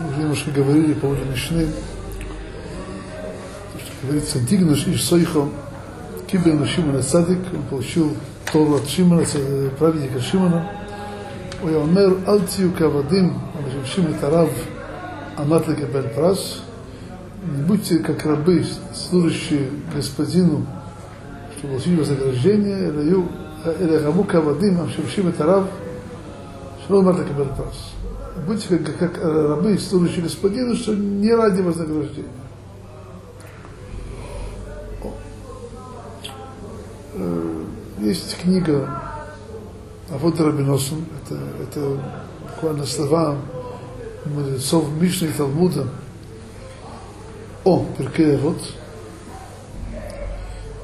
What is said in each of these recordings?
Мы уже немножко говорили по поводу Мишны. То, что говорится, Дигнуш Иш Сойхо, Кибен Шимона Цадик, он получил Тору от Шимона, праведника Шимона. הוא היה אומר, אל תהיו כעבדים המשמשים את הרב עמד לקבל פרס, не будьте как рабы, служащие господину, чтобы получить вознаграждение, или рабу кавадим, המשמשים את הרב, שלא עמד לקבל פרס. Будьте как, как рабы, служащие господину, что не ради вознаграждения. Есть книга а вот Рабиносом, это, это буквально слова мудрецов Мишны и Талмуда о Перкея вот.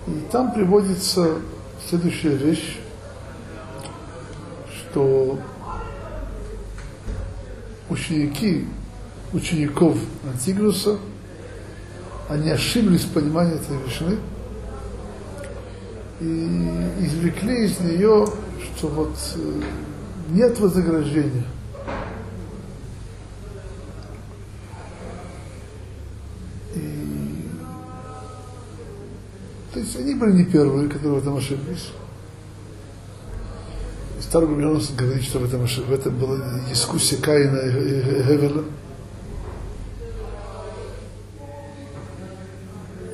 И там приводится следующая вещь, что ученики учеников Антигруса, они ошиблись в понимании этой вишны и извлекли из нее что вот э, нет вознаграждения. И, то есть они были не первые, которые в этом ошиблись. Старый Гумилонос говорит, что в этом, в этом была дискуссия Каина и Гевела.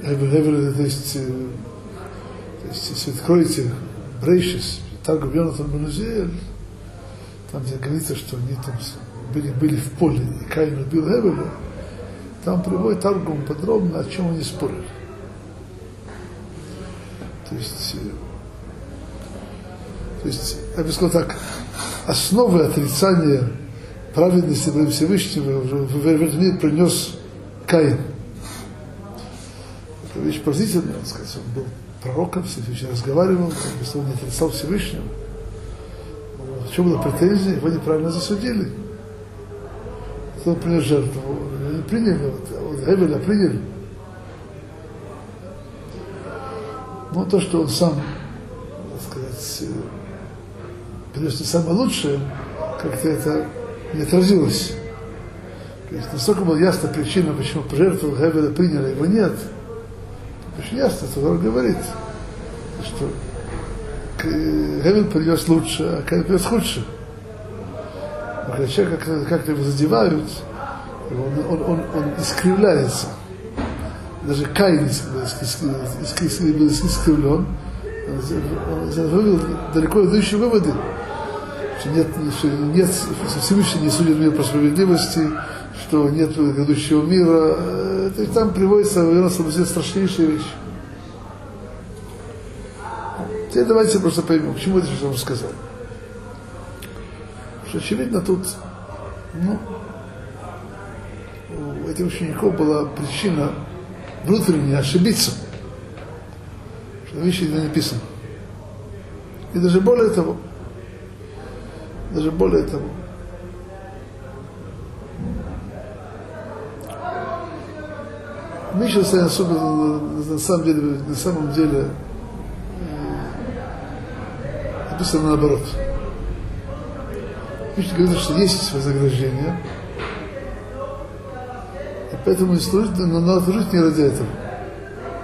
Гевел, то есть, э, то есть, если откроете Брейшис, Таргу Йонатан Бенузиэль, там, где говорится, что они там были, были в поле, и Каин убил Эвеля, там приводит Таргум подробно, о чем они спорили. То есть, э, то есть, я бы сказал так, основы отрицания праведности Всевышнего в этот мир принес Каин. Это вещь поразительная, он, сказать, он был пророком, ним разговаривал, не отрицал Всевышнего. В чем была претензия? Его неправильно засудили. Кто принес жертву? Не приняли, вот, вот Эвеля приняли. Но то, что он сам, так принес не самое лучшее, как-то это не отразилось. То есть настолько была ясна причина, почему пожертвовал Гевеля приняли, его нет – очень ясно, Тора говорит, что Гевель принес лучше, а Каин принес худше. Но когда человек как-то, как его задевают, он, он, он, он искривляется. Даже Каин искривлен, он вывел далеко идущие выводы, что нет, что нет Всевышний не судит мир по справедливости, что нет грядущего мира. То есть там приводится, наверное, страшнейшие вещи. Теперь давайте просто поймем, к чему это что сказал. Что очевидно тут, ну, у этих учеников была причина внутренне ошибиться, что вещи не написаны. И даже более того, даже более того, Миша особенно на самом деле, на самом деле написано наоборот. Миша говорит, что есть вознаграждение, и поэтому не служить, но надо служить не ради этого.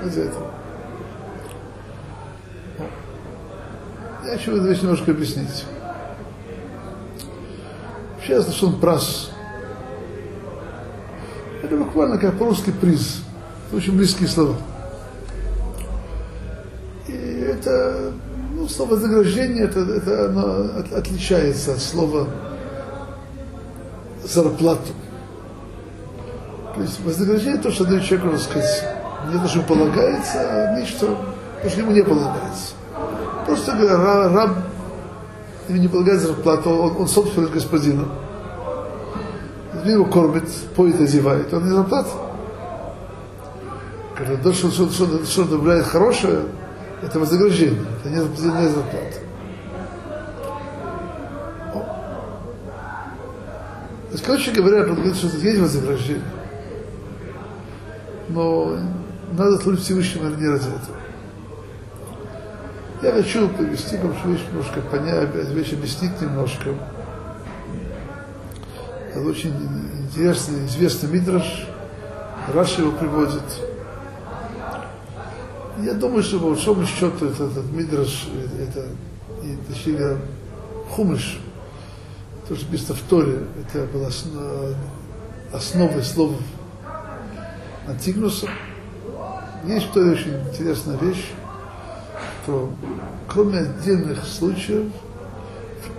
Ради этого. Я хочу эту вещь немножко объяснить. Я слышал прас. Это буквально как по-русски приз. Очень близкие слова. И это, ну, слово вознаграждение, это, это оно от, отличается от слова зарплату. То есть вознаграждение то, что дает человеку, так сказать, не то, что полагается, а нечто, то, что ему не полагается. Просто раб ему не полагается зарплату, он, он собственник господина. Его кормит, поет, одевает, он не зарплата. Когда то, что, что, что, что добавляет хорошее, это вознаграждение, это не, не зарплата. То есть, короче говоря, он говорит, что есть вознаграждение. Но надо служить Всевышнему не ради этого. Я хочу привести вам немножко понять, вещь объяснить немножко. Это очень интересный, известный мидраш. Раши его приводит. Я думаю, что по большому счету этот, этот мидраш, это, и, точнее, хумыш, то, что написано в Торе, это было основой слов Антигнуса. Есть в Торе очень интересная вещь, что кроме отдельных случаев,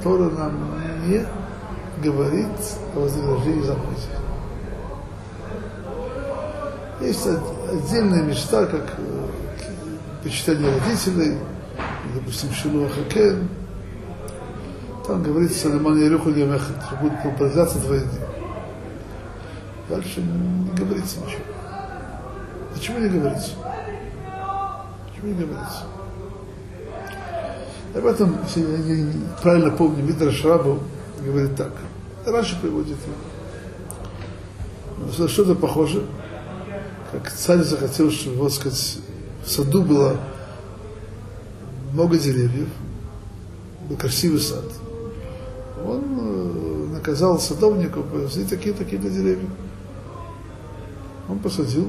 Тора нам не говорит о вознаграждении заповедей. Есть отдельные места, как э, почитание родителей, допустим, Шилуа Хакен, там говорится Роман Ярюху Лемехат, что будет продолжаться твои дни. Дальше не говорится ничего. Почему не говорится? Почему не говорится? Об этом, если я правильно помню, Мидраш Рабу говорит так. Раньше приводит его. Что-то похоже, как царь захотел, чтобы, вот сказать, в саду было много деревьев, был красивый сад. Он э, наказал садовников посадить такие-такие деревья. Он посадил.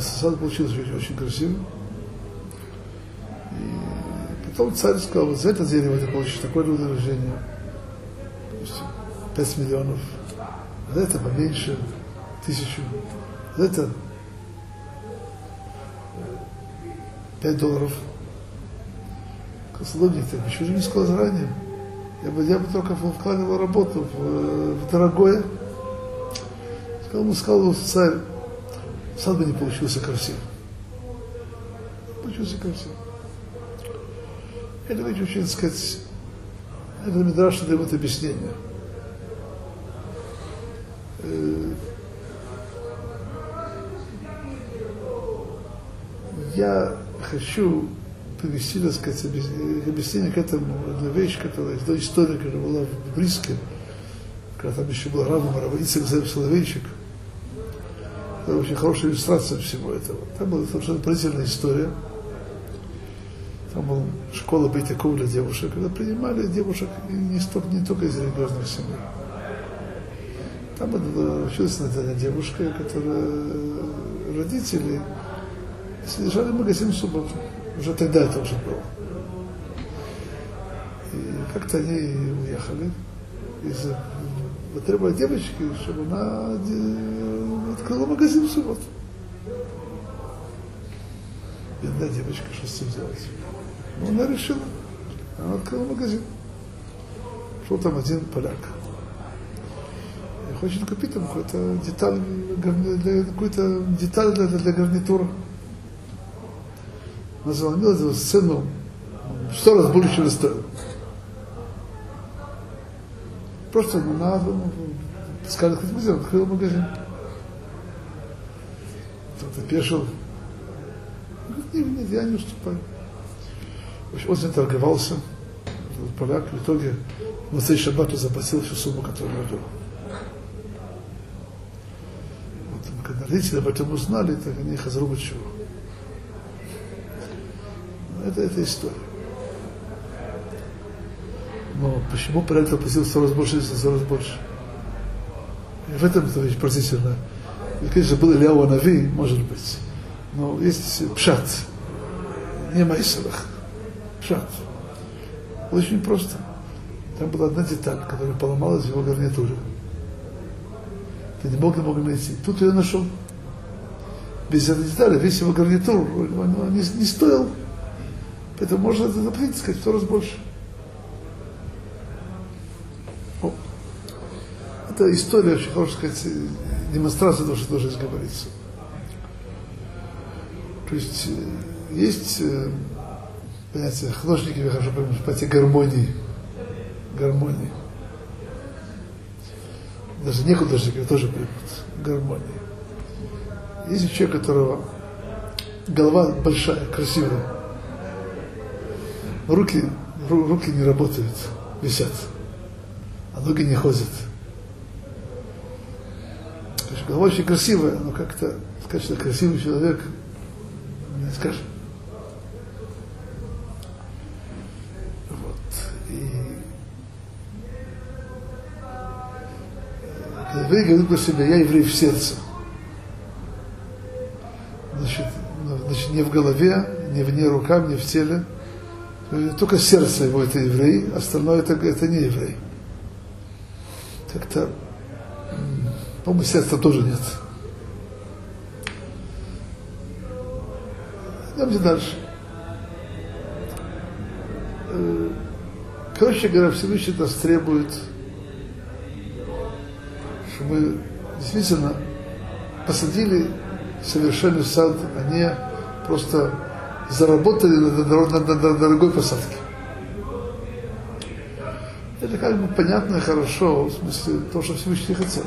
Сад получился очень, очень красивый. Потом царь сказал, вот за это дерево ты получишь такое вознаграждение. 5 миллионов. За это поменьше, тысячу. За это 5 долларов. Садовник, ты почему же не сказал заранее? Я бы, я бы только вкладывал работу в, в дорогое. Сказал, ему сказал царь, сад бы не получился красивым. Получился красивым. Это ведь очень, так сказать, это Мидраш дает объяснение. Э, я хочу привести, так сказать, объяснение к этому, одну вещь, которая, это история, которая была в Бриске, когда там еще был Рава Мараваицик Зев Соловейчик. Это очень хорошая иллюстрация всего этого. Там была совершенно поразительная история. Там была школа Бейтяков для девушек, когда принимали девушек не, столько, не только из религиозных семей. Там училась одна девушка, которая родители содержали магазин в субботу. Уже тогда это уже было. И как-то они уехали. Из потребовали девочки, чтобы она открыла магазин в субботу. Бедная девочка, что с этим делать? Ну, она решила. Она открыла магазин. Шел там один поляк. И хочет купить там какую-то деталь, какую-то деталь для, для гарнитура назвал эту сцену сто раз больше, чем стоил. Просто надо, ну, сказали, хоть магазин, открыл магазин. Кто-то пешил. Я не уступаю. В ним торговался, поляк, в итоге на цей шаббат заплатил всю сумму, которую он был. Вот, когда родители об этом узнали, так они их разрубят. Это, это история. Но почему это просил сто раз больше, если сто раз больше? И в этом это вещь поразительно. И, конечно, был Ильяу Нави, может быть. Но есть пшат, не Майсалах. Пшат. Очень просто. Там была одна деталь, которая поломалась в его гарнитуре. Ты не мог, не мог найти. Тут ее нашел. Без этой детали весь его гарнитур он не, не стоил это можно запретить, сказать, сто раз больше. О. Это история, очень хорошая сказать, демонстрация того, что здесь говорится. То есть э, есть э, понятие, художники, хорошо понимаю, понятие гармонии. Гармонии. Даже не художники, тоже поймут. Гармонии. Есть человек, у которого голова большая, красивая, руки, руки не работают, висят, а ноги не ходят. Конечно, голова очень красивая, но как-то что красивый человек, скажешь. Вот. И Еврей говорит про себя, я еврей в сердце. Значит, ну, значит, не в голове, не вне рукам, не в теле. Только сердце его это еврей, остальное это, это не еврей. Как-то, по-моему, сердца тоже нет. Идемте дальше. Э, короче говоря, Всевышний нас требует, чтобы мы действительно посадили совершенный сад, а не просто заработали на, на, на, на дорогой посадке. Это как бы понятно и хорошо, в смысле то, что Всевышний хотел.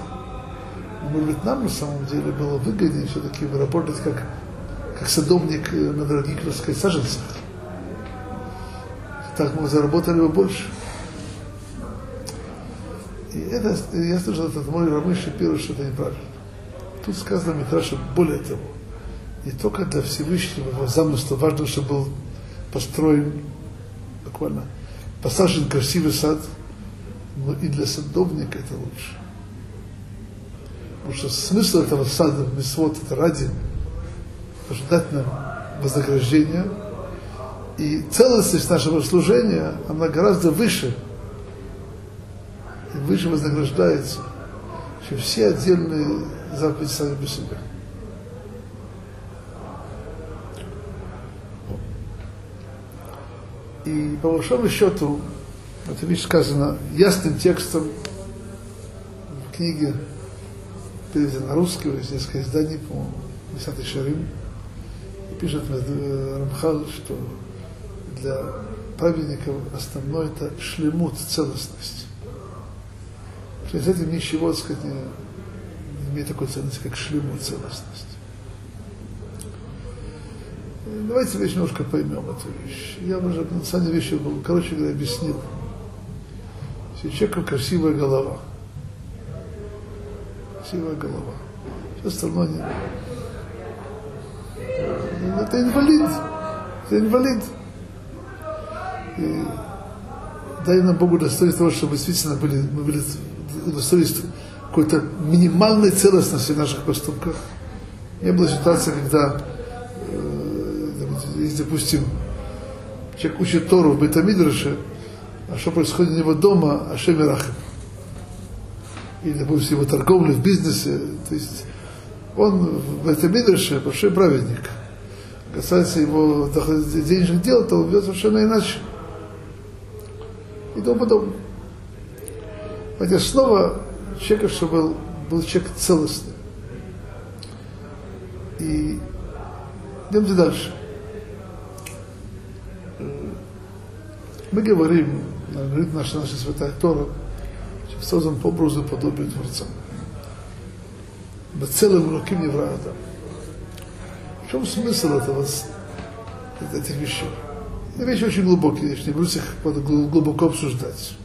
Но, может быть, нам на самом деле было выгоднее все-таки работать как, как садовник на дорогих, так сказать, саженцах. Так мы заработали бы больше. И это, я слышал, этот мой Рамыш Шапиру, что это неправильно. Тут сказано Митраша более того. Не только для Всевышнего его замысла важно, чтобы был построен буквально посажен красивый сад, но и для садовника это лучше. Потому что смысл этого сада, мисвод, это ради, чтобы дать нам вознаграждение, и целостность нашего служения, она гораздо выше, и выше вознаграждается, чем все отдельные заповеди сами по себе. И по большому счету, эта вещь сказана ясным текстом в книге, переведена на русский, есть несколько изданий, по-моему, 10 Шарим. Пишет Рамхал, что для праведников основное это шлемут, целостность. Что из этим ничего, так сказать, не, имеет такой ценности, как шлемут, целостность. Давайте вещь немножко поймем эту вещь. Я уже на самом деле вещи, короче говоря, объяснил. Если у человека красивая голова, красивая голова, все остальное не... Это инвалид. Это инвалид. И дай нам Богу достоинство того, чтобы действительно были, мы были удостоились какой-то минимальной целостности в наших поступках. Не было ситуации, когда, э, допустим, человек учит Тору в Бетамидраше, а что происходит у него дома, а Шемирахим. Или, допустим, его торговля в бизнесе. То есть он в Бетамидраше большой праведник. Касается его денежных дел, то он ведет совершенно иначе и тому подобное. Хотя снова человек, чтобы был, был человек целостный. И идемте дальше. Мы говорим, говорит наша, наша святая Тора, что создан по образу подобию Творца. Бацелым руким не врага чем смысл этого, этих вещей? вещи очень глубокие, я не буду их глубоко обсуждать.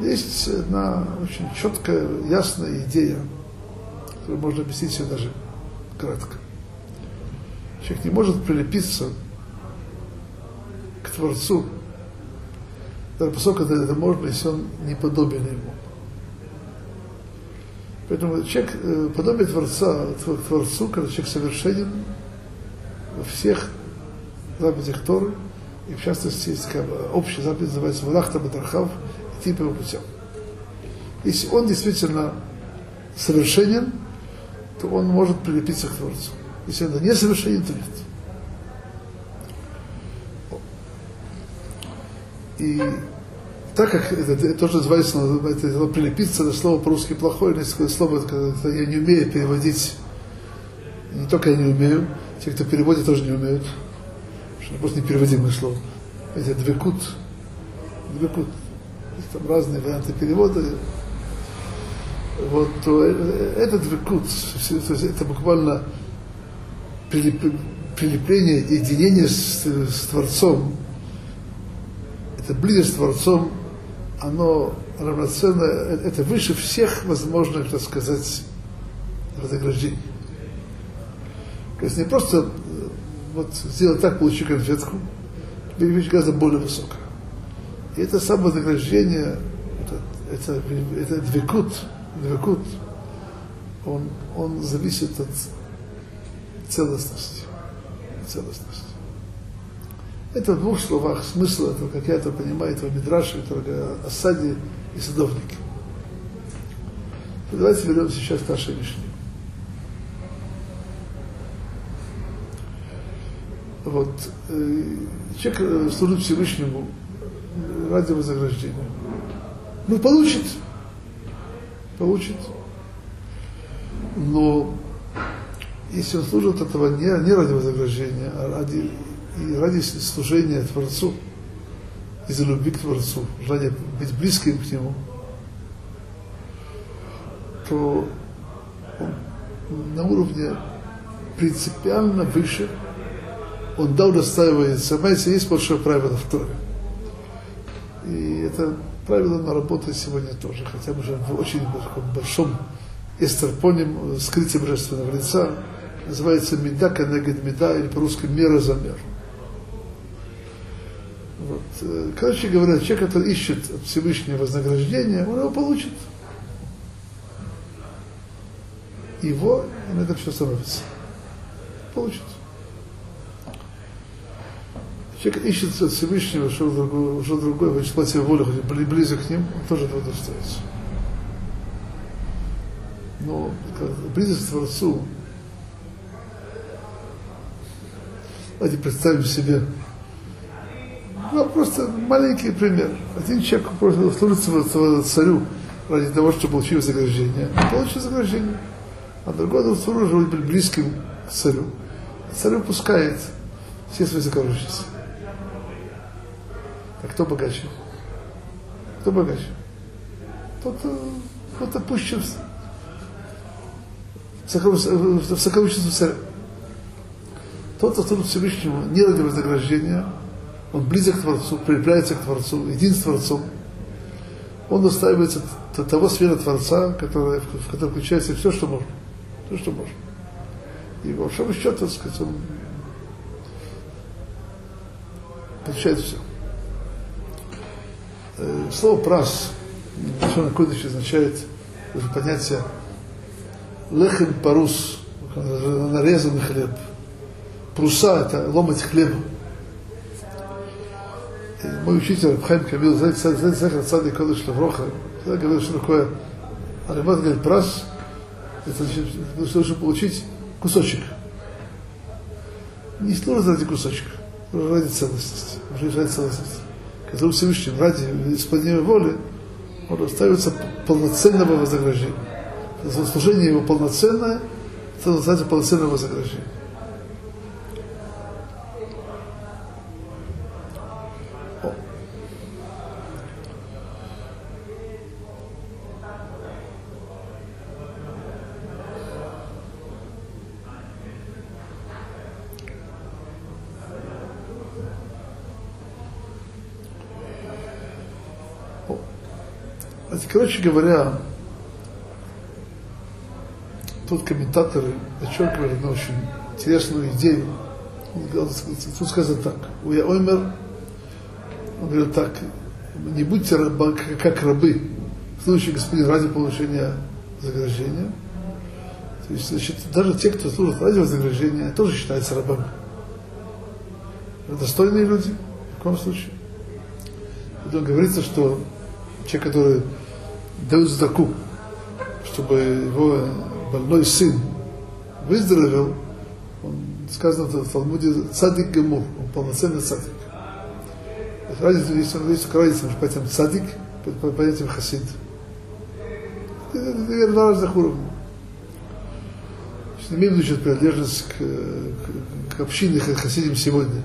Есть одна очень четкая, ясная идея, которую можно объяснить себе даже кратко. Человек не может прилепиться к Творцу, даже поскольку это можно, если он не подобен ему. Поэтому человек, э, подобие Творца, Творцу, когда человек совершенен во всех заповедях Торы, и в частности, есть общая заповедь называется Валахта Батархав, идти по путем. Если он действительно совершенен, то он может прилепиться к Творцу. Если он не совершенен, то нет. И так как это, это тоже называется, это, это прилепиться, это слово по-русски плохое, но есть слово, это я не умею переводить, не только я не умею, те, кто переводит, тоже не умеют просто непереводимое слово. Это двекут. Двекут. Там разные варианты перевода. Вот, то э, этот двекут, то есть это буквально прилеп, прилепление, единение с, с Творцом, это близость с Творцом, оно равноценно, э, это выше всех возможных, так сказать, вознаграждений. То есть не просто вот сделать так, получить конфетку, вещь гораздо более высокая. И это самое вознаграждение, это, это, это двекут, Двекут, он, он зависит от целостности. целостности. Это в двух словах смысл этого, как я это понимаю, этого Мидраша, который о саде и садовнике. Давайте вернемся сейчас к нашей Мишне. Вот, э, человек э, служит Всевышнему ради вознаграждения. Ну, получит. Получит. Но если он служит этого не, не ради вознаграждения, а ради, и ради служения Творцу, из-за любви к Творцу, желания быть близким к Нему, то он на уровне принципиально выше, он да удостаивается. Знаете, есть большое правило в Торе. И это правило на работает сегодня тоже, хотя бы в очень большом эстерпоним, скрытие божественного лица, называется меда канегед меда, или по-русски мера за мер. Вот. Э, короче говоря, человек, который ищет от Всевышнего вознаграждения, он его получит. Его на это все становится. Получит. Человек ищет от Всевышнего что другое, что другое, в числе волю, хоть близок к ним, он тоже этого достается. Но близость к Творцу, давайте представим себе, ну, просто маленький пример. Один человек просто служит царю ради того, чтобы получить вознаграждение. Он получит вознаграждение. А другой он служит близким к царю. Царь выпускает все свои сокровища. А кто богаче? Кто богаче? Тот, кто-то опущен в сокровищницу царя. Тот, кто служит Всевышнему не ради вознаграждения, он близок к Творцу, прилепляется к Творцу, един с Творцом. Он достаивается до того сфера Творца, который, в которой включается все, что можно. Все, что можно. И в большому счету, так сказать, он получает все. Э, слово прас, Лашон Кодыш означает понятие лехем парус, нарезанный хлеб. Пруса – это ломать хлеб. И мой учитель Абхайм Камил, знаете, Захар Цадик Кодыш Лавроха, всегда говорил, что такое Арабат говорит, прас, это значит, нужно получить кусочек. Не служит ради кусочка, ради целостности, ради целостности который Всевышний ради исполнения воли, он остается полноценного вознаграждения. Служение его полноценное, это называется полноценное вознаграждение. Короче говоря, тут комментаторы подчеркивали одну очень интересную идею. Тут сказано так. У Яоймер, он говорит так, не будьте раба, как рабы, в случае господин ради получения вознаграждения. То есть, значит, даже те, кто служит ради вознаграждения, тоже считаются рабами. Достойные люди, в каком случае. Потом говорится, что человек, который дают сдаку, чтобы его больной сын выздоровел, он сказано в Талмуде цадик гемур, он полноценный цадик. Разница, есть, есть разница между понятием цадик и понятием хасид. Это два разных уровня. Не имею в виду принадлежность к, к, к общине хасидим сегодня.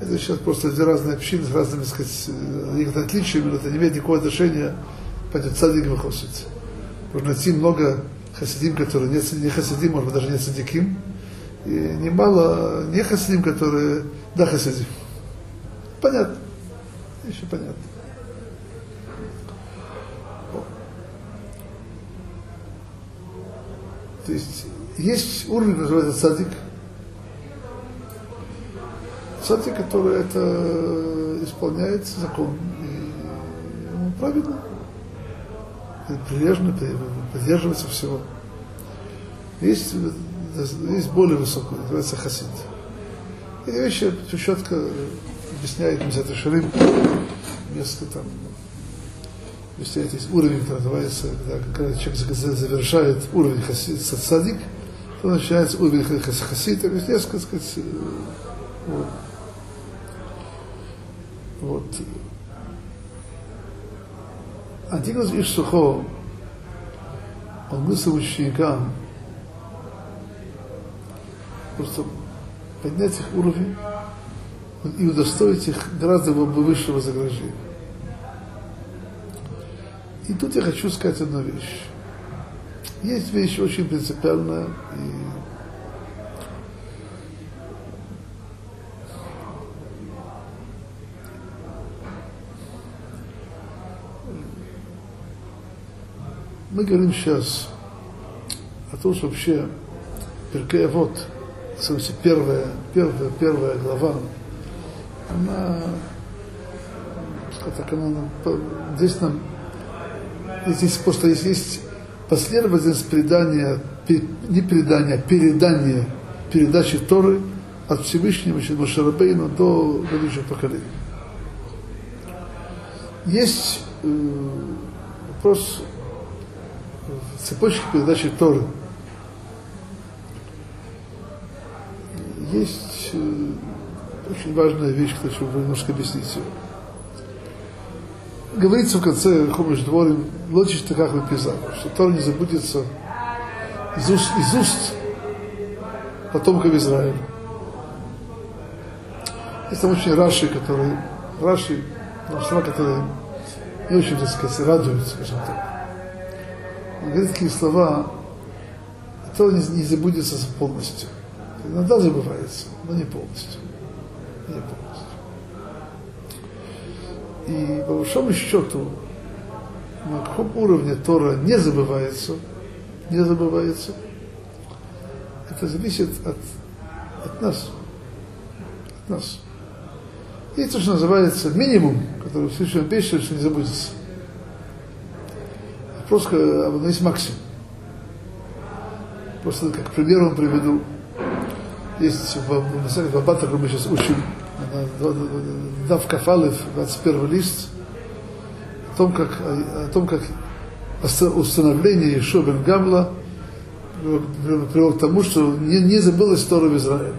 Это сейчас просто разные общины с разными, так сказать, некоторыми отличиями, но это не имеет никакого отношения пойдет цадик выхосит. Можно найти много хасидим, которые не, не хасидим, может быть, даже не цадиким. И немало не хасидим, которые да хасидим. Понятно. Еще понятно. То есть есть уровень, называется цадик. Цадик, который это исполняет закон. И он праведный прилежно придерживаться всего. Есть, есть более высокий, называется хасид. Эти вещи четко объясняет Мизат Шарим, несколько там объясняет, есть уровень, который называется, когда, когда человек завершает уровень хасид, садик, то начинается уровень хасид, несколько, так сказать, э, вот. вот. Антигнус Иш Сухо, он мыслил ученикам, просто поднять их уровень и удостоить их гораздо высшего заграждения. И тут я хочу сказать одну вещь. Есть вещь очень принципиальная, и мы говорим сейчас о том, что вообще Перкея вот, в первая, первая, первая глава, она, так, она, здесь нам, здесь просто есть, есть последовательность предания, не предания, а передания, передачи Торы от Всевышнего через Машарабейна до будущего поколения. Есть э, вопрос цепочки передачи Торы. Есть э, очень важная вещь, которую хочу немножко объяснить ее. Говорится в конце Хумыш Дворим, лочишь ты как выписал, что Тор не забудется из уст, из уст потомков Израиля. Там очень Раши, который, Раши, слова, которые не очень, так сказать, радуют, скажем так. Такие слова, то не, не забудется полностью. Иногда забывается, но не полностью. Не полностью. И по большому счету, на каком уровне Тора не забывается, не забывается, это зависит от, от нас. От нас. Есть то, что называется минимум, который в следующем обещает, не забудется. Просто есть максимум. Просто как пример вам приведу есть в, Абатах, мы сейчас учим, Дав Кафалев, 21 лист, о том, как, о том, как установление Ишо бен Гамла привело к тому, что не, не забылась Тора в Израиле.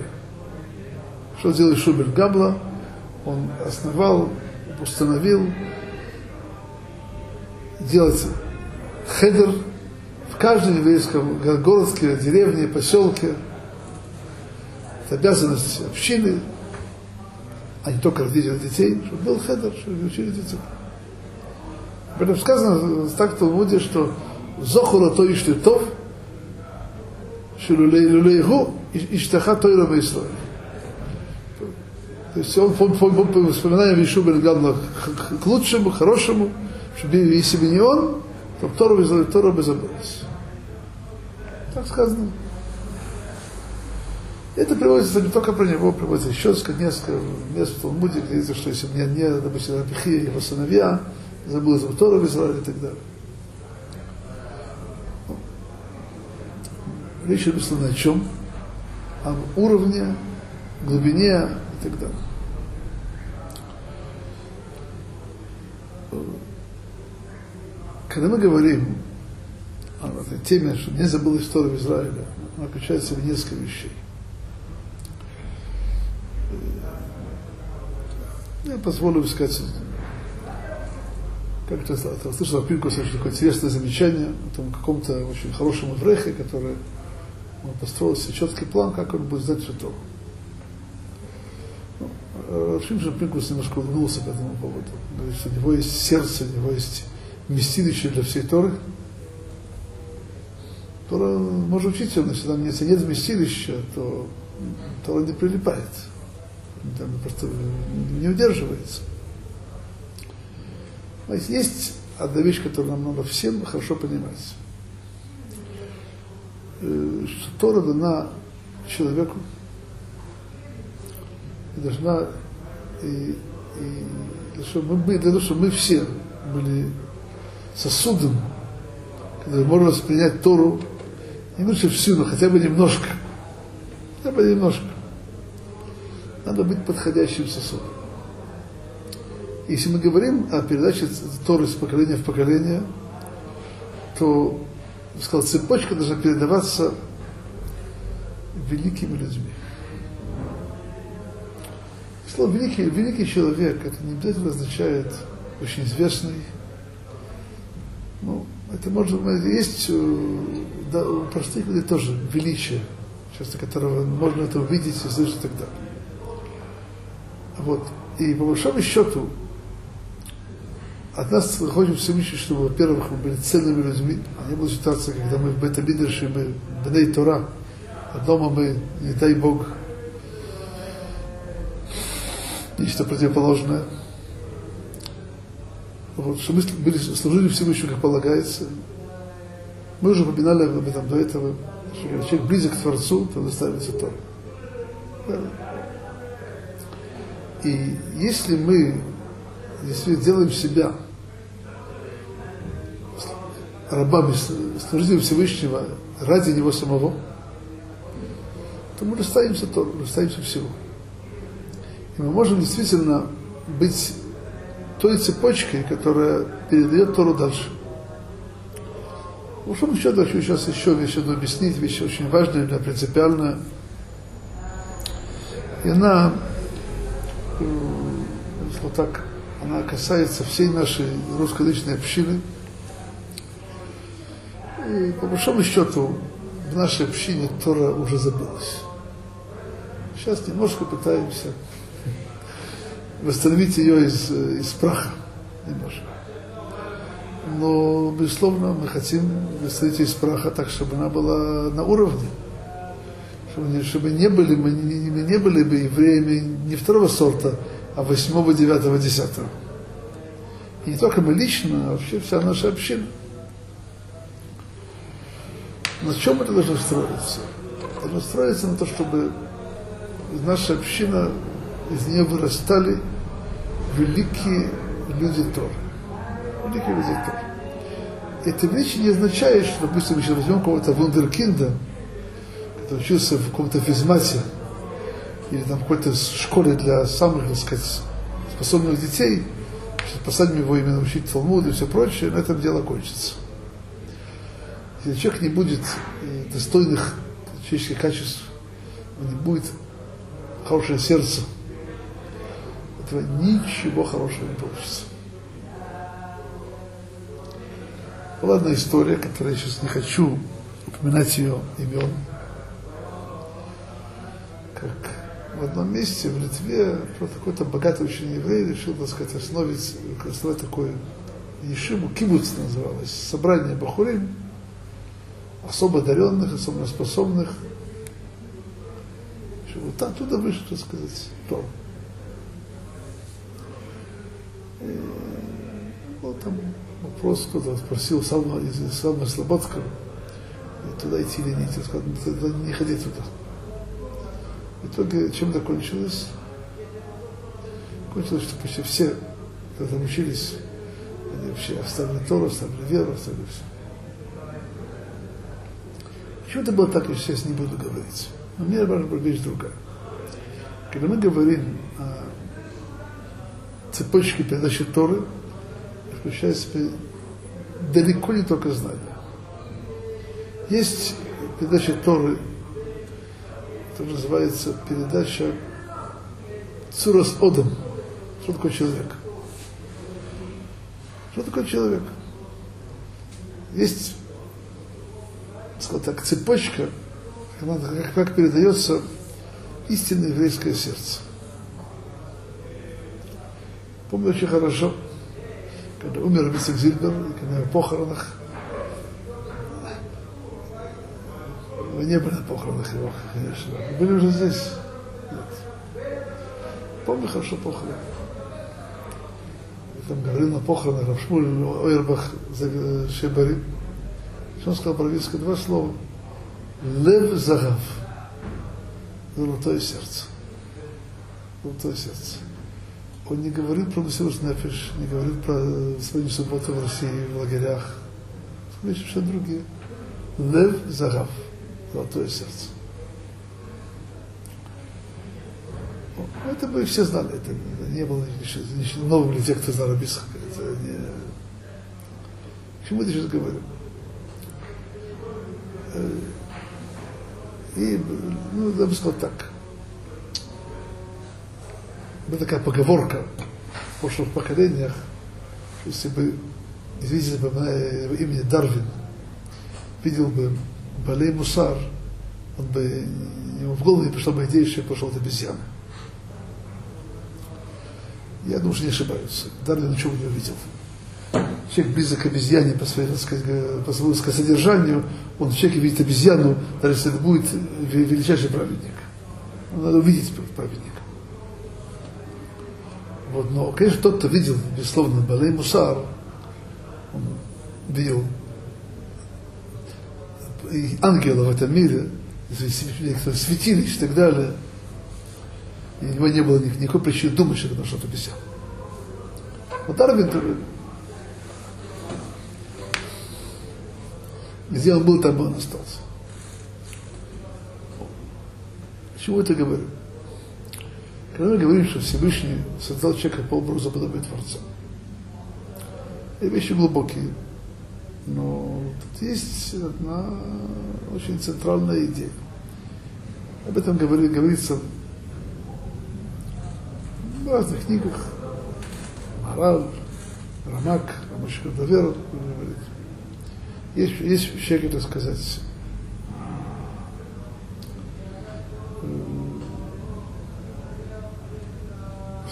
Что сделал Ишо бен Гамла? Он основал, установил делать хедер в каждом еврейском городке, деревне, поселке – это обязанность общины, а не только родителей детей, чтобы был хедер, чтобы учили детей. Об этом сказано так в Талмуде, что זכור אותו לטוב, שאלמלא הוא נשתכחה תורה מישראל. То есть он, он, он, он вспоминаем Ишу Бенгадла к лучшему, хорошему, чтобы если бы не он, то Тору бы Тору забылась. Так сказано. Это приводится не только про него, приводится еще несколько мест в Талмуде, где говорится, что если мне не, допустим, Рабихия его сыновья, забыл из Израиле и так далее. Речь написана о чем? Об уровне, глубине и так далее. Когда мы говорим о этой теме, что не забыл историю Израиля, она включает в несколько вещей. Я позволю сказать, как-то слышал от Пинкуса такое интересное замечание о том каком-то очень хорошем еврехе, который он построил себе четкий план, как он будет знать что ну, Шимшин Пинкус немножко улыбнулся по этому поводу. Говорит, что у него есть сердце, у него есть вместилище для всей Торы. Тора может учиться, но если там нет, нет вместилища, то Тора не прилипает там просто не удерживается. Есть есть одна вещь, которую нам надо всем хорошо понимать. Э, что Тора дана человеку, и должна, и, и для, того, чтобы мы, для того, чтобы мы все были сосудом когда можно воспринять Тору, не лучше всю, но хотя бы немножко. Хотя бы немножко. Надо быть подходящим сосудом. Если мы говорим о передаче Торы с поколения в поколение, то, сказал, цепочка должна передаваться великими людьми. Слово великий, великий человек, это не обязательно означает очень известный. Это может есть да, у простых людей тоже величие, часто которого можно это увидеть и слышать и так. Вот. И по большому счету, от нас хочет Всевышний, чтобы, во-первых, мы были ценными людьми, а не было ситуации, когда мы в Бета-Бидерше, мы Бней Тора, а дома мы, не дай Бог, нечто противоположное. Вот, что мы были, служили Всевышнему, как полагается. Мы уже упоминали об этом до этого, что когда человек близок к Творцу, то доставится то. И если мы действительно делаем себя рабами, служителями Всевышнего ради Него самого, то мы расстаемся то, расстаемся всего. И мы можем действительно быть той цепочкой, которая передает Тору дальше. Ну, что еще хочу сейчас еще вещь одну объяснить, вещь очень важная для принципиальная. И она, вот так, она касается всей нашей русскоязычной общины. И по большому счету в нашей общине Тора уже забылась. Сейчас немножко пытаемся восстановить ее из, из праха немножко. Но, безусловно, мы хотим восстановить ее из праха так, чтобы она была на уровне. Чтобы не, чтобы не были, мы не, мы не были бы евреями не второго сорта, а восьмого, девятого, десятого. И не только мы лично, а вообще вся наша община. На чем это должно строиться? Должно строиться на то, чтобы наша община из нее вырастали великие люди Торы. Великие люди Торы. Эта вещь не означает, что, допустим, если возьмем какого-то вундеркинда, который учился в каком-то физмате, или там какой-то школе для самых, так сказать, способных детей, посадим его именно учить Талмуд и все прочее, на этом дело кончится. Если человек не будет достойных человеческих качеств, не будет хорошее сердце, этого ничего хорошего не получится. Была одна история, которую я сейчас не хочу упоминать ее имен. Как в одном месте в Литве какой-то богатый очень еврей решил, так сказать, основать, основать такое Ешиму, кибуц называлось, собрание бахурим, особо одаренных, особо способных, вот оттуда вышло, так сказать, то. Вот там вопрос, кто-то спросил самого, самого Слободского, туда идти или нет. Я сказал, не ходи туда. В итоге чем закончилось? Кончилось, что почти все, кто там учились, они вообще оставили Тору, оставили веру, оставили все. Почему это было так, я сейчас не буду говорить. Но мне важна вещь другая. Когда мы говорим о цепочке передачи Торы, включая в себя далеко не только знания. Есть передача Торы, которая называется передача Цурас Одам. Что такое человек? Что такое человек? Есть, сказать так, цепочка, как, как передается истинное еврейское сердце. Помню очень хорошо, когда умер Бисик Зильбер, когда на похоронах, вы не были на похоронах его, конечно, вы были уже здесь. Нет. Помню хорошо похороны. Там говорил на похоронах Равшмуль Ойербах Шебари, что он сказал про Виска два слова. Лев Загав золотое сердце. Золотое сердце. Он не говорит про Мессирус Нефиш, не говорит про свою субботу в России, в лагерях. вещи совершенно другие. Лев Загав, золотое сердце. Это мы все знали, это не было ничего новым для тех, кто знал Рабисха. Это не... К чему я сейчас говорю? И, ну, я бы сказал так. Была такая поговорка в прошлых поколениях, если бы, извините, бы имени Дарвин видел бы Балей Мусар, он бы, ему в голову не пришла бы идея, что пошел от обезьяны. Я думаю, что не ошибаются. Дарвин ничего не увидел. Человек близок к обезьяне по сказать, по своему содержанию, он в человеке видит обезьяну, даже если это будет величайший праведник. Надо увидеть праведника. Вот, но, конечно, тот, кто видел, безусловно, Балей Мусар, он видел и ангелов в этом мире, святилищ и так далее, и у него не было никакой причины думать, что это что-то обещал. Вот Дарвин, где он был, там он остался. Чего это говорю? Когда мы говорим, что Всевышний создал человека по образу подобия Творца, и вещи глубокие, но тут есть одна очень центральная идея. Об этом говорит, говорится в разных книгах. Мораль, Рамак, Рамашир Давер, есть, есть вообще, как сказать,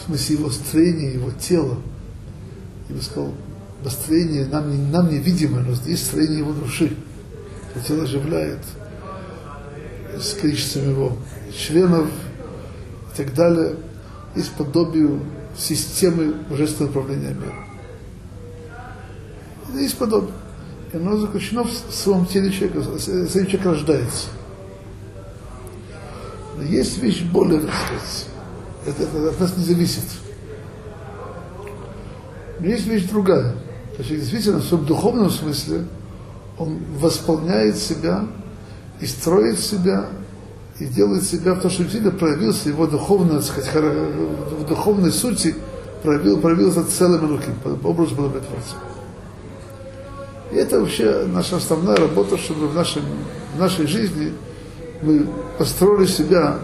смысле его строения, его тела. Я бы сказал, строение нам, не, нам невидимое, но есть строение его души. Это тело оживляет с количеством его членов и так далее есть подобие системы божественного управления миром. Это есть подобие. И оно заключено в своем теле человека, сам человек рождается. Но есть вещь более, так сказать, это, это от нас не зависит. Но есть вещь другая. То есть действительно в духовном смысле он восполняет себя и строит себя и делает себя в то, что действительно проявился его духовная, сказать, в духовной сути, проявил, проявился целым руки, образу подобия Творца. И это вообще наша основная работа, чтобы в, нашем, в нашей жизни мы построили себя,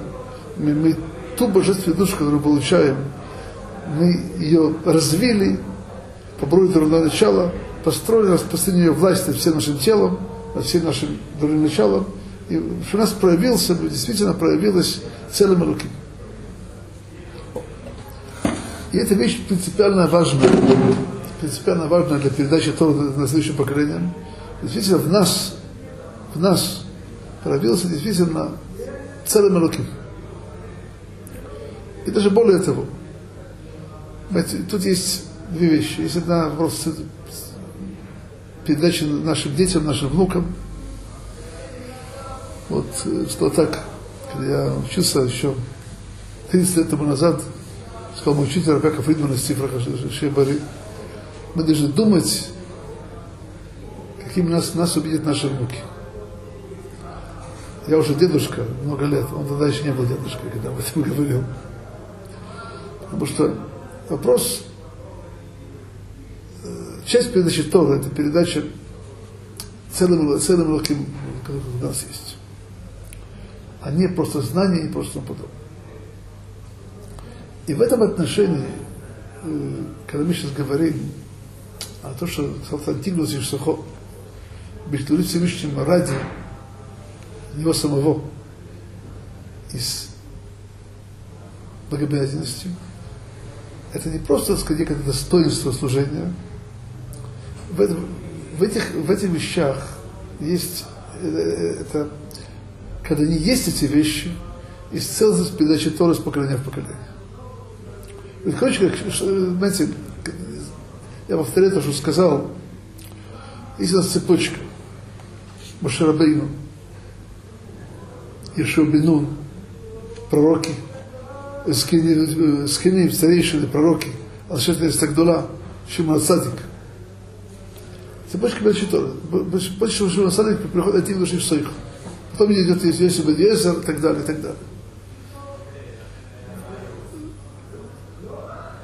мы, мы ту божественную душу, которую получаем, мы ее развили, поброили дурное начало, построили, распространили ее власть над всем нашим телом, над всем нашим дурным началом, и что у нас проявился, действительно проявилась целым руки. И эта вещь принципиально важная, принципиально важная для передачи Тора на следующим поколениям. Действительно, в нас, в нас проявился действительно целым руки. И даже более того, тут есть две вещи. Есть одна вопрос передачи нашим детям, нашим внукам – вот э, что так, когда я учился еще 30 лет тому назад, сказал мой учитель Рабека Фридман из Цифра Шебари, мы должны думать, каким нас, нас увидят наши внуки. Я уже дедушка, много лет, он тогда еще не был дедушкой, когда об этом говорил. Потому что вопрос, э, часть передачи Тора, это передача целым, целым легким, который у нас есть а не просто знание и просто подобное. И в этом отношении, э, когда мы сейчас говорим о том, что Салтан Тигнус и Шсухо бештурит Всевышним ради него самого из благобряденности, это не просто, так как достоинство служения. В, в, этих, в этих вещах есть э, это когда не есть эти вещи, из целостность передачи Торы с поколения в поколение. Короче, как, знаете, я повторяю то, что сказал, есть у нас цепочка, Машарабейну, Ешубинун, пророки, скини, старейшины, пророки, Алшет Стагдула, Шимон Цадик. Цепочка Бачи Торы. Больше Шимон Садик приходит один души в Сойх. Потом идет Йосиф Бедиезер и так далее, и так далее.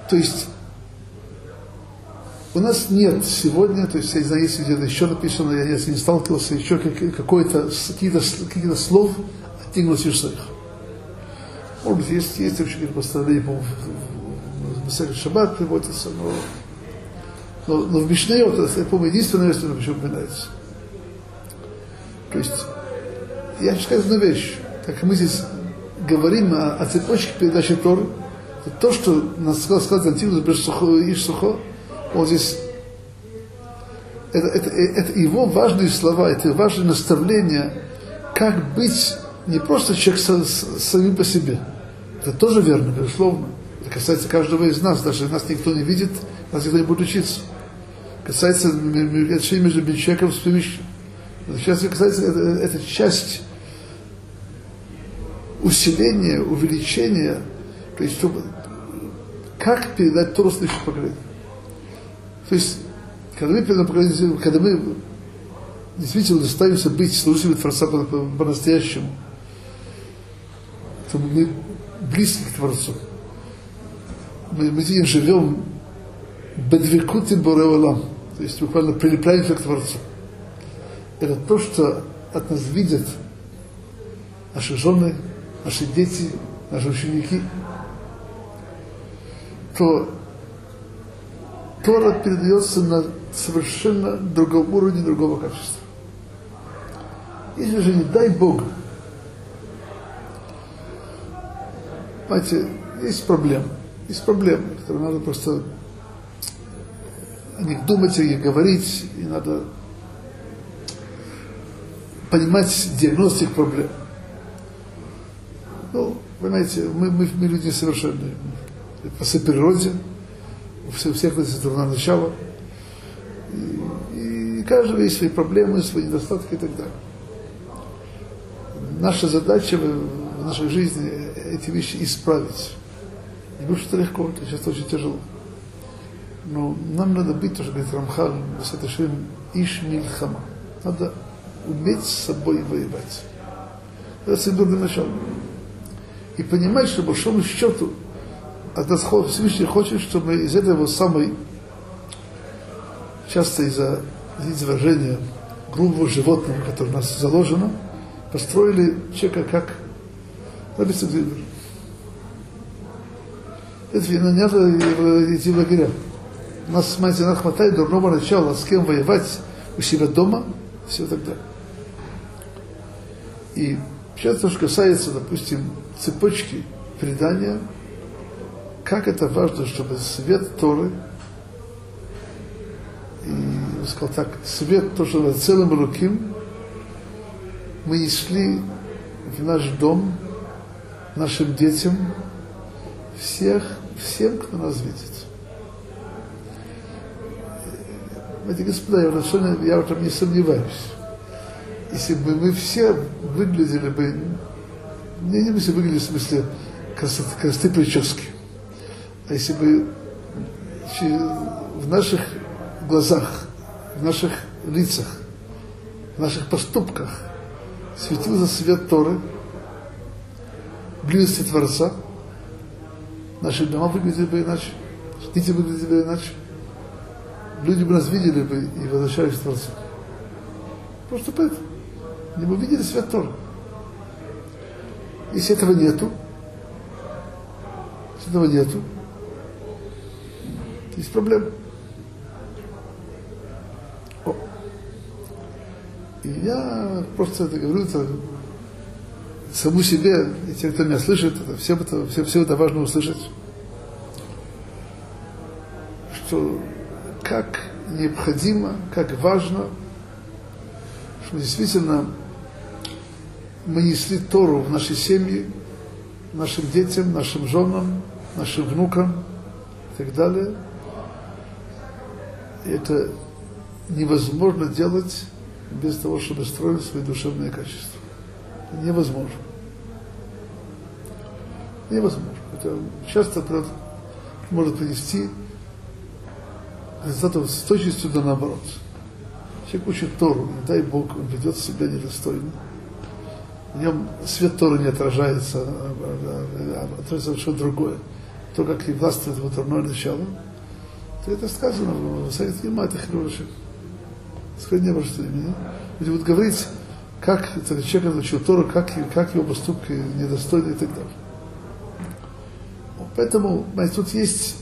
То есть у нас нет сегодня, то есть я не знаю, если где-то еще написано, я если не сталкивался, еще какое-то, какие-то, какие-то слов от Тигнуса Ишсайх. Может быть, есть, есть вообще какие-то постановления, по-моему, в Шаббат приводится, но, но, но в Мишне, вот, я помню, единственное место, почему упоминается. То есть, я хочу сказать одну вещь. Так мы здесь говорим о, о цепочке передачи Торы, то, что нас Антигус Иш Сухо, вот здесь это, это, это его важные слова, это важные наставления, как быть не просто человек с, самим по себе. Это тоже верно, безусловно. Это касается каждого из нас, даже нас никто не видит, нас никто не будет учиться. Касается отношений между человеком и Всевышним. Сейчас касается, это, это часть усиления, увеличения, то есть чтобы, как передать Тору следующему поколению. То есть, когда мы передаем поколение, когда мы действительно ставимся быть служителями Творца по-настоящему, то мы близки к Творцу. Мы, мы живем бедвикути бореолам, то есть буквально прилепляемся к Творцу. Это то, что от нас видят наши жены, наши дети, наши ученики, то Тора передается на совершенно другом уровне, другого качества. Если же не дай Бог, понимаете, есть проблемы, есть проблемы, которые надо просто о них думать, о них говорить, и надо понимать диагностик проблем. Ну, понимаете, мы, мы, мы люди совершенные. По своей природе, у всех, всех это дурное начало. И, и каждого есть свои проблемы, свои недостатки и так далее. Наша задача в нашей жизни эти вещи исправить. Не будет что легко, это сейчас очень тяжело. Но нам надо быть, то, что говорит Рамхал, Васаташим, Иш Мильхама. Надо уметь с собой воевать. Это символ начало и понимать, что большому счету от нас Всевышний хочет, чтобы из этого самой, часто из-за извержения грубого животного, которое у нас заложено, построили человека как Рабица Гвильбер. Это не надо идти в лагеря. У нас, смотрите, нас хватает дурного начала, с кем воевать у себя дома, все далее. И Сейчас то, что касается, допустим, цепочки предания, как это важно, чтобы свет Торы, и я сказал так, свет, то, что целым руким, мы несли в наш дом, нашим детям, всех, всем, кто нас видит. Эти господа, я, я в этом не сомневаюсь если бы мы все выглядели бы, не, не если выглядели в смысле красоты, красоты прически, а если бы в наших глазах, в наших лицах, в наших поступках светился свет Торы, близости Творца, наши дома выглядели бы иначе, дети выглядели бы иначе, люди бы нас видели бы и возвращались к Творцу. Просто поэтому не мы видели свет. Если этого нету, если этого нету, есть проблема. И я просто это говорю, это саму себе, и те, кто меня слышит, это, всем, это, всем, всем это важно услышать, что как необходимо, как важно, что действительно мы несли Тору в нашей семье, нашим детям, нашим женам, нашим внукам и так далее. И это невозможно делать без того, чтобы строить свои душевные качества. Невозможно. Невозможно. Это часто может привести результатов с точностью до наоборот. Человек учит Тору, не дай Бог, он ведет себя недостойно. В нем свет Торы не отражается, а, а, а, отражается совершенно другое. То, как и властвует дурное начало, то это сказано в Совете Гима, это Хирурши. Сохрани ваше имя. Люди будут говорить, как этот человек учил Тору, как, как его поступки недостойны и так далее. Поэтому, знаете, тут есть,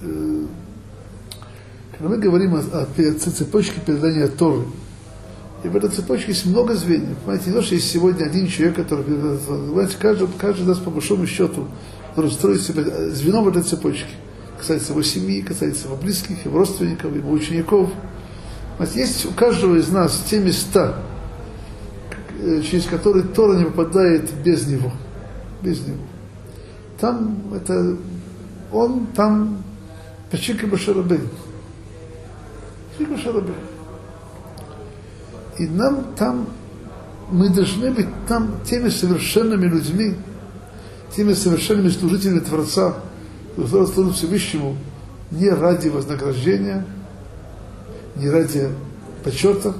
э, когда мы говорим о, о цепочке передания Торы, и в этой цепочке есть много звеньев. Понимаете, не то, что есть сегодня один человек, который, понимаете, каждый, каждый нас по большому счету, который строит себя звено в этой цепочке. Касается его семьи, касается его близких, его родственников, его учеников. Понимаете, есть у каждого из нас те места, э, через которые Тора не попадает без него. Без него. Там это он там Пачика Башарабейн. Пачика Башарабейн. И нам там, мы должны быть там теми совершенными людьми, теми совершенными служителями Творца, которые служат Всевышнему не ради вознаграждения, не ради почета,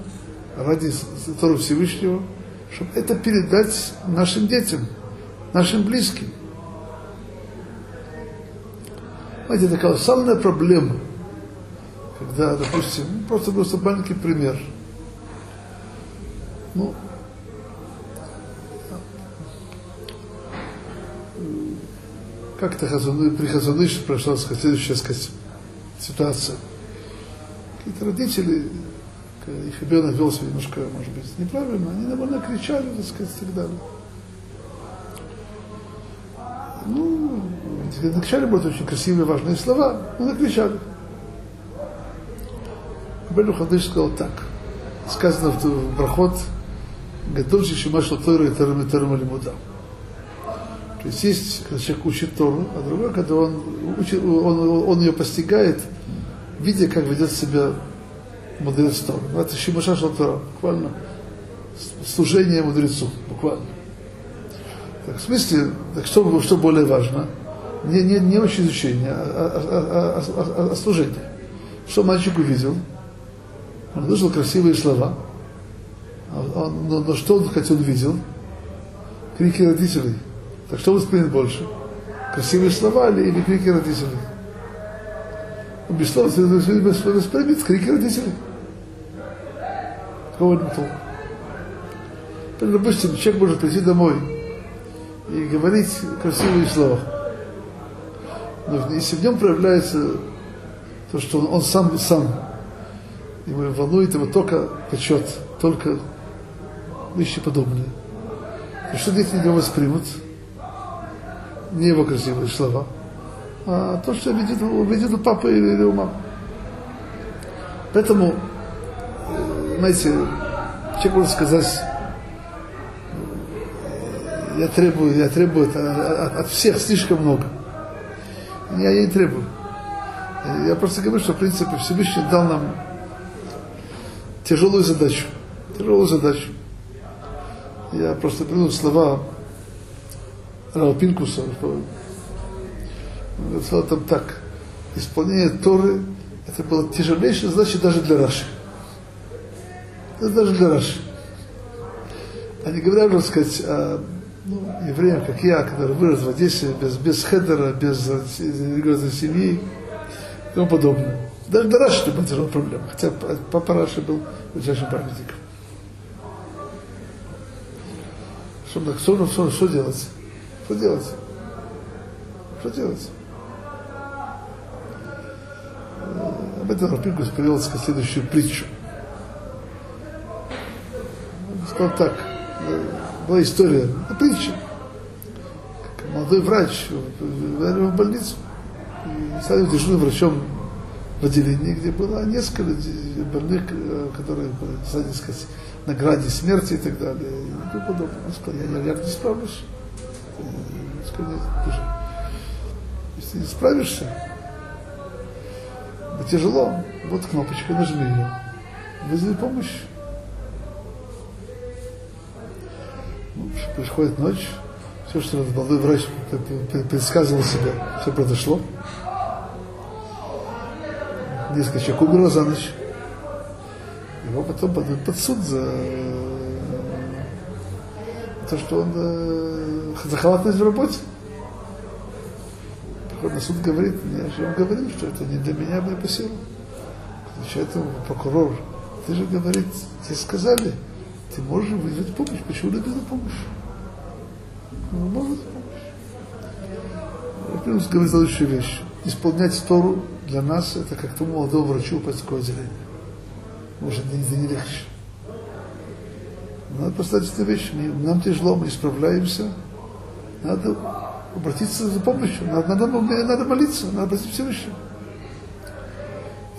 а ради Тору Всевышнего, чтобы это передать нашим детям, нашим близким. Знаете, это колоссальная проблема, когда, допустим, просто просто маленький пример – ну, как-то при Хазуныше прошла следующая сказать, ситуация. Какие-то родители, их ребенок вел себя немножко, может быть, неправильно, они довольно кричали, так сказать, и так далее. Ну, накричали будут очень красивые, важные слова, но накричали. Белю Хадыш сказал так. Сказано в проход Гадоль Шишима Шлотойра и Терем Терем Лимуда. То есть есть, когда человек учит Тору, а другой, когда он, учит, он, он ее постигает, видя, как ведет себя мудрец Торы. Это Шимаша Шлотойра, буквально служение мудрецу, буквально. Так, в смысле, так что, что более важно? Не, не, не очень изучение, а, а, а, а, а служение. Что мальчик увидел? Он услышал красивые слова – он, но, но что он хотел видел? Крики родителей. Так что воспринят больше? Красивые слова или, или крики родителей? Без слов воспримет крики родителей. Кого не толк? Допустим, человек может прийти домой и говорить красивые слова. Но если в нем проявляется то, что он, он сам сам, ему волнует его только почет, только вещи подобные. И что дети не воспримут? Не его красивые слова, а то, что видит, видит у папы или, или у мамы. Поэтому, э, знаете, человек может сказать, я требую, я требую от, от, от всех слишком много. Я, я не требую. Я просто говорю, что, в принципе, Всевышний дал нам тяжелую задачу. Тяжелую задачу. Я просто приведу слова Рава Пинкуса. Он сказал там так. Исполнение Торы это было тяжелейшая задача даже для Раши. Это даже Раши. А не говоря, можно сказать, о ну, евреям, как я, который вырос в Одессе без, без хедера, без религиозной семьи и тому подобное. Даже для Раши была тяжелая проблема. Хотя папа Раши был величайшим праведником. Что, что, что, что делать? Что делать? Что делать? Об этом Рав Пинкус привел следующую притчу. Он сказал так, э, была история, притча. Как молодой врач в больницу и стал дежурным врачом в отделении, где было несколько больных, э, которые, кстати сказать, на граде смерти и так далее, и тому подобное. Он сказал, я, я, не справлюсь. Он сказал, нет, слушай, если не справишься, тяжело, вот кнопочка, нажми ее, вызови помощь. Приходит ночь, все, что молодой врач предсказывал себе, все произошло. Несколько человек умерло за ночь. его потом подают под суд за то, что он э, за халатность в работе. Приходит на суд говорит, я же вам говорил, что это не для меня было по силу. Отвечает ему прокурор, ты же, говорит, тебе сказали, ты можешь вызвать помощь, почему не вызвать помощь? Ну, может помощь. Плюс говорит следующую вещь. Исполнять Тору для нас это как тому молодому врачу по такое отделение. Может, это не легче. Надо поставить эту вещь. Нам тяжело, мы не справляемся. Надо обратиться за помощью. Надо, надо, надо молиться, надо обратиться Всевышнему.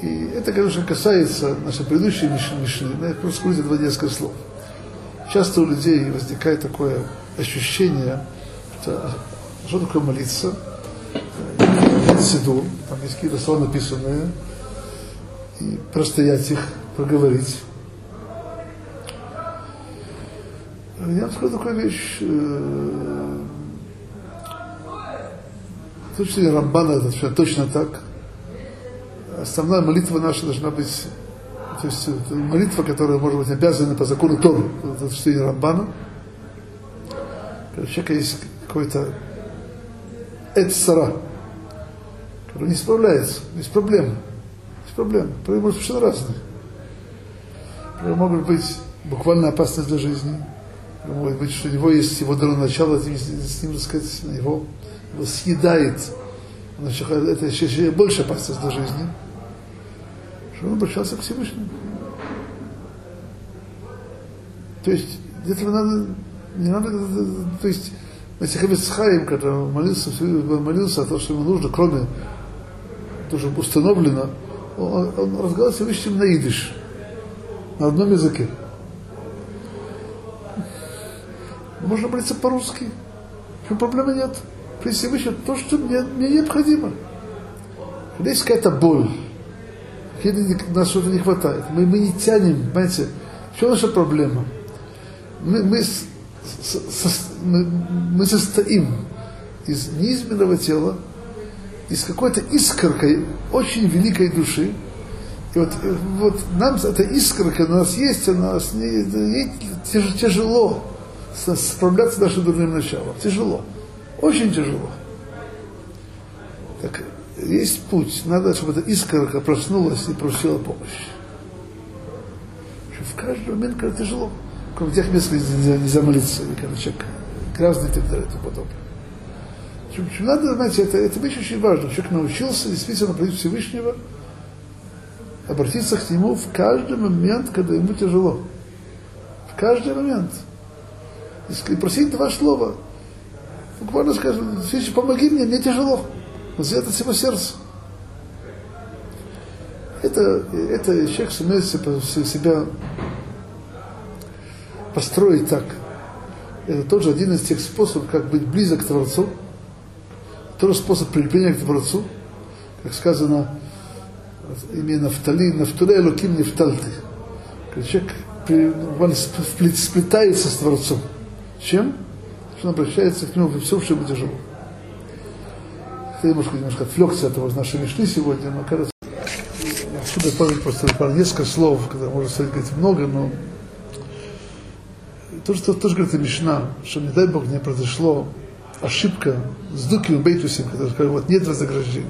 И это, конечно, касается нашей предыдущей Мишны. Я просто скажу два несколько слов. Часто у людей возникает такое ощущение, что, что такое молиться, Сидур, там есть какие-то слова написанные, и простоять их, проговорить. Я вам скажу такую вещь. Э, точно Рамбана это точно так. Основная молитва наша должна быть, то есть молитва, которая может быть обязана по закону Тору, это чтение Рамбана. Когда у человека есть какой-то эцара, который не справляется, есть проблемы. Есть проблемы. Проблемы совершенно разные. Проблемы могут быть буквально опасность для жизни, может быть, что у него есть его дано начало, с ним, так сказать, его, его съедает. Значит, это еще больше опасность для жизни. Что он обращался к Всевышнему. То есть, для этого надо, не надо, то есть, Масихабец Хаим, когда молился, молился о том, что ему нужно, кроме того, что установлено, он, он разговаривал с Всевышним на идиш, на одном языке. можно молиться по-русски. Проблемы нет? Выше то, что мне, мне необходимо. Когда есть какая-то боль, нас что-то не хватает, мы, мы не тянем, понимаете, в наша проблема? Мы, мы, со, со, мы, мы состоим из неизменного тела, из какой-то искоркой очень великой души, и вот, вот нам эта искорка у нас есть, у нас не, не, тяжело справляться с нашим дурным началом. Тяжело. Очень тяжело. Так, есть путь. Надо, чтобы эта искорка проснулась и просила помощи. В каждый момент, когда тяжело. Кроме тех мест, где нельзя, нельзя молиться, или когда человек грязный и так далее и тому подобное. Надо, знаете, это, это вещь очень важна. Человек научился действительно просить Всевышнего, обратиться к нему в каждый момент, когда ему тяжело. В каждый момент и просить два слова. Буквально скажем, Всевышний, помоги мне, мне тяжело. Взять от всего сердца. Это, это человек сумеет себя построить так. Это тоже один из тех способов, как быть близок к Творцу. Тоже способ прилепления к Творцу. Как сказано, именно Нафтали, Нафтуле Луким Нефтальты. Человек сплетается с Творцом. Чем? Что он обращается к нему во всем, что ему тяжело. Я немножко, немножко отвлекся от этого нашей мечты сегодня, но кажется, отсюда помню просто пару несколько слов, когда можно сказать много, но то, что тоже говорит Мишна, что не дай Бог не произошло ошибка с Дуким Бейтусим, который сказал, вот нет вознаграждения.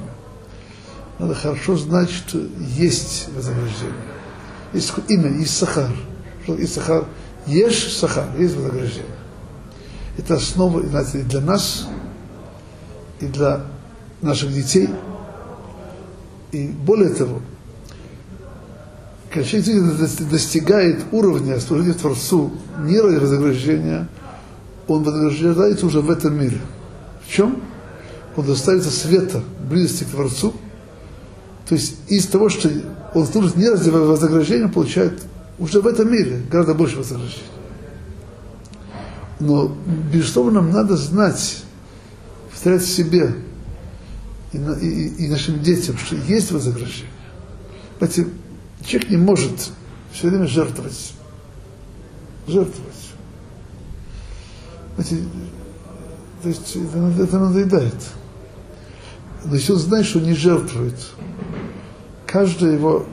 Надо хорошо знать, что есть вознаграждение. Есть имя, есть сахар. Что есть сахар? Ешь сахар, есть вознаграждение. Это основа знаете, и для нас, и для наших детей. И более того, человек достигает уровня служения Творцу не ради вознаграждения, он вознаграждается уже в этом мире. В чем? Он доставится света, близости к Творцу. То есть из того, что он служит не ради вознаграждения, получает уже в этом мире гораздо больше вознаграждения. Но, безусловно, нам надо знать, повторять себе и, и, и нашим детям, что есть вознаграждение. Понимаете, человек не может все время жертвовать. Жертвовать. Понимаете, то есть это, это надоедает. Но если он знает, что не жертвует, каждая его,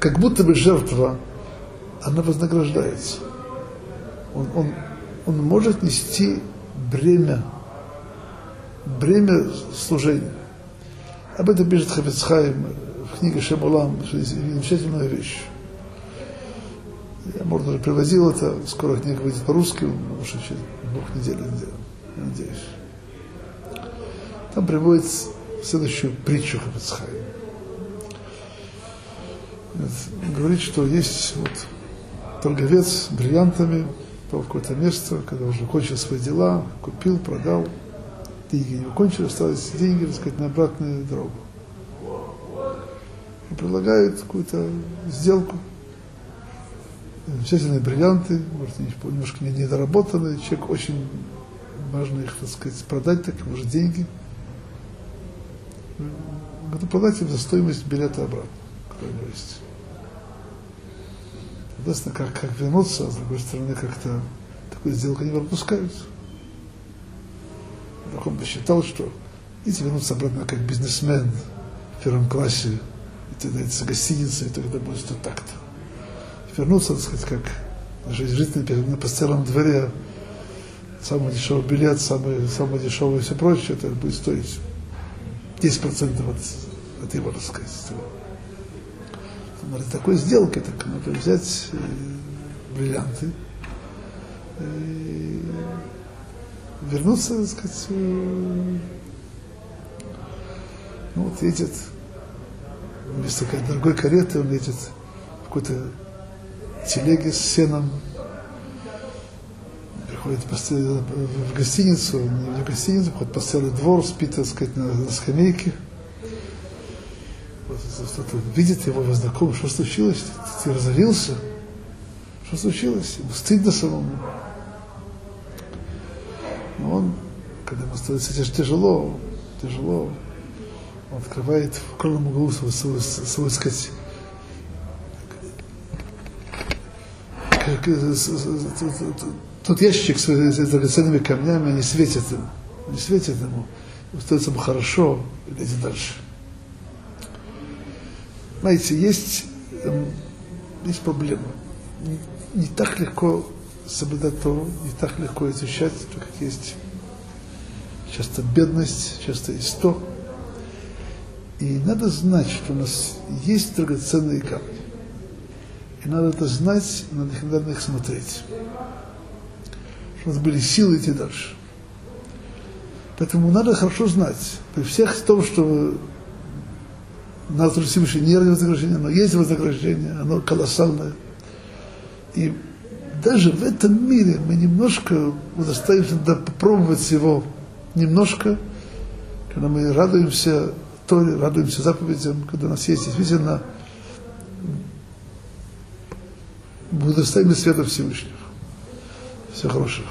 как будто бы жертва, она вознаграждается. Он, он, он может нести бремя, бремя служения. Об этом пишет Хафицхайм в книге Шемулам, замечательная вещь. Я, может, уже привозил это, скоро книга выйдет по-русски, может, через двух недель, я надеюсь. Там приводит следующую притчу Хафицхайм. Говорит, что есть вот торговец бриллиантами, попал в какое-то место, когда уже кончил свои дела, купил, продал, деньги не кончились, остались деньги, так сказать, на обратную дорогу. И предлагают какую-то сделку. Замечательные бриллианты, может, немножко недоработанные, человек очень важно их, так сказать, продать, так ему же деньги. Надо продать им за стоимость билета обратно, который у него есть. Соответственно, как, как вернуться, а с другой стороны, как-то такую сделку не пропускают. Он посчитал, что если вернуться обратно как бизнесмен в первом классе, и тогда это гостиница, и тогда будет что так-то. Вернуться, так сказать, как жить на постоянном дворе, самый дешевый билет, самый, самый дешевый и все прочее, это будет стоить 10% от, от его, так сказать, ради такой сделки, так надо взять э, бриллианты и вернуться, так сказать, э, ну вот едет вместо дорогой кареты, он едет в какой-то телеге с сеном, приходит в гостиницу, не в гостиницу, приходит постоялый двор, спит, так сказать, на, на скамейке – кто-то видит его, его знакомый, что случилось? Ты разорился? Что случилось? Ему стыдно самому. Но он, когда ему становится тяжело, тяжело, он открывает в укромном углу свой, свой, свой сказать, тот ящик с драгоценными камнями, они светят они светят ему, становится ему хорошо, и идет дальше. Знаете, есть, эм, есть проблема. Не, не так легко соблюдать то, не так легко изучать то, как есть часто бедность, часто то. И надо знать, что у нас есть драгоценные камни. И надо это знать, надо, надо их смотреть. Чтобы у нас были силы идти дальше. Поэтому надо хорошо знать, при всех том, что нас Всевышний нет вознаграждения, но есть вознаграждение, оно колоссальное. И даже в этом мире мы немножко удостаиваемся попробовать его немножко, когда мы радуемся Торе, радуемся заповедям, когда у нас есть действительно удостаиваемся света Всевышнего. Всего хорошего.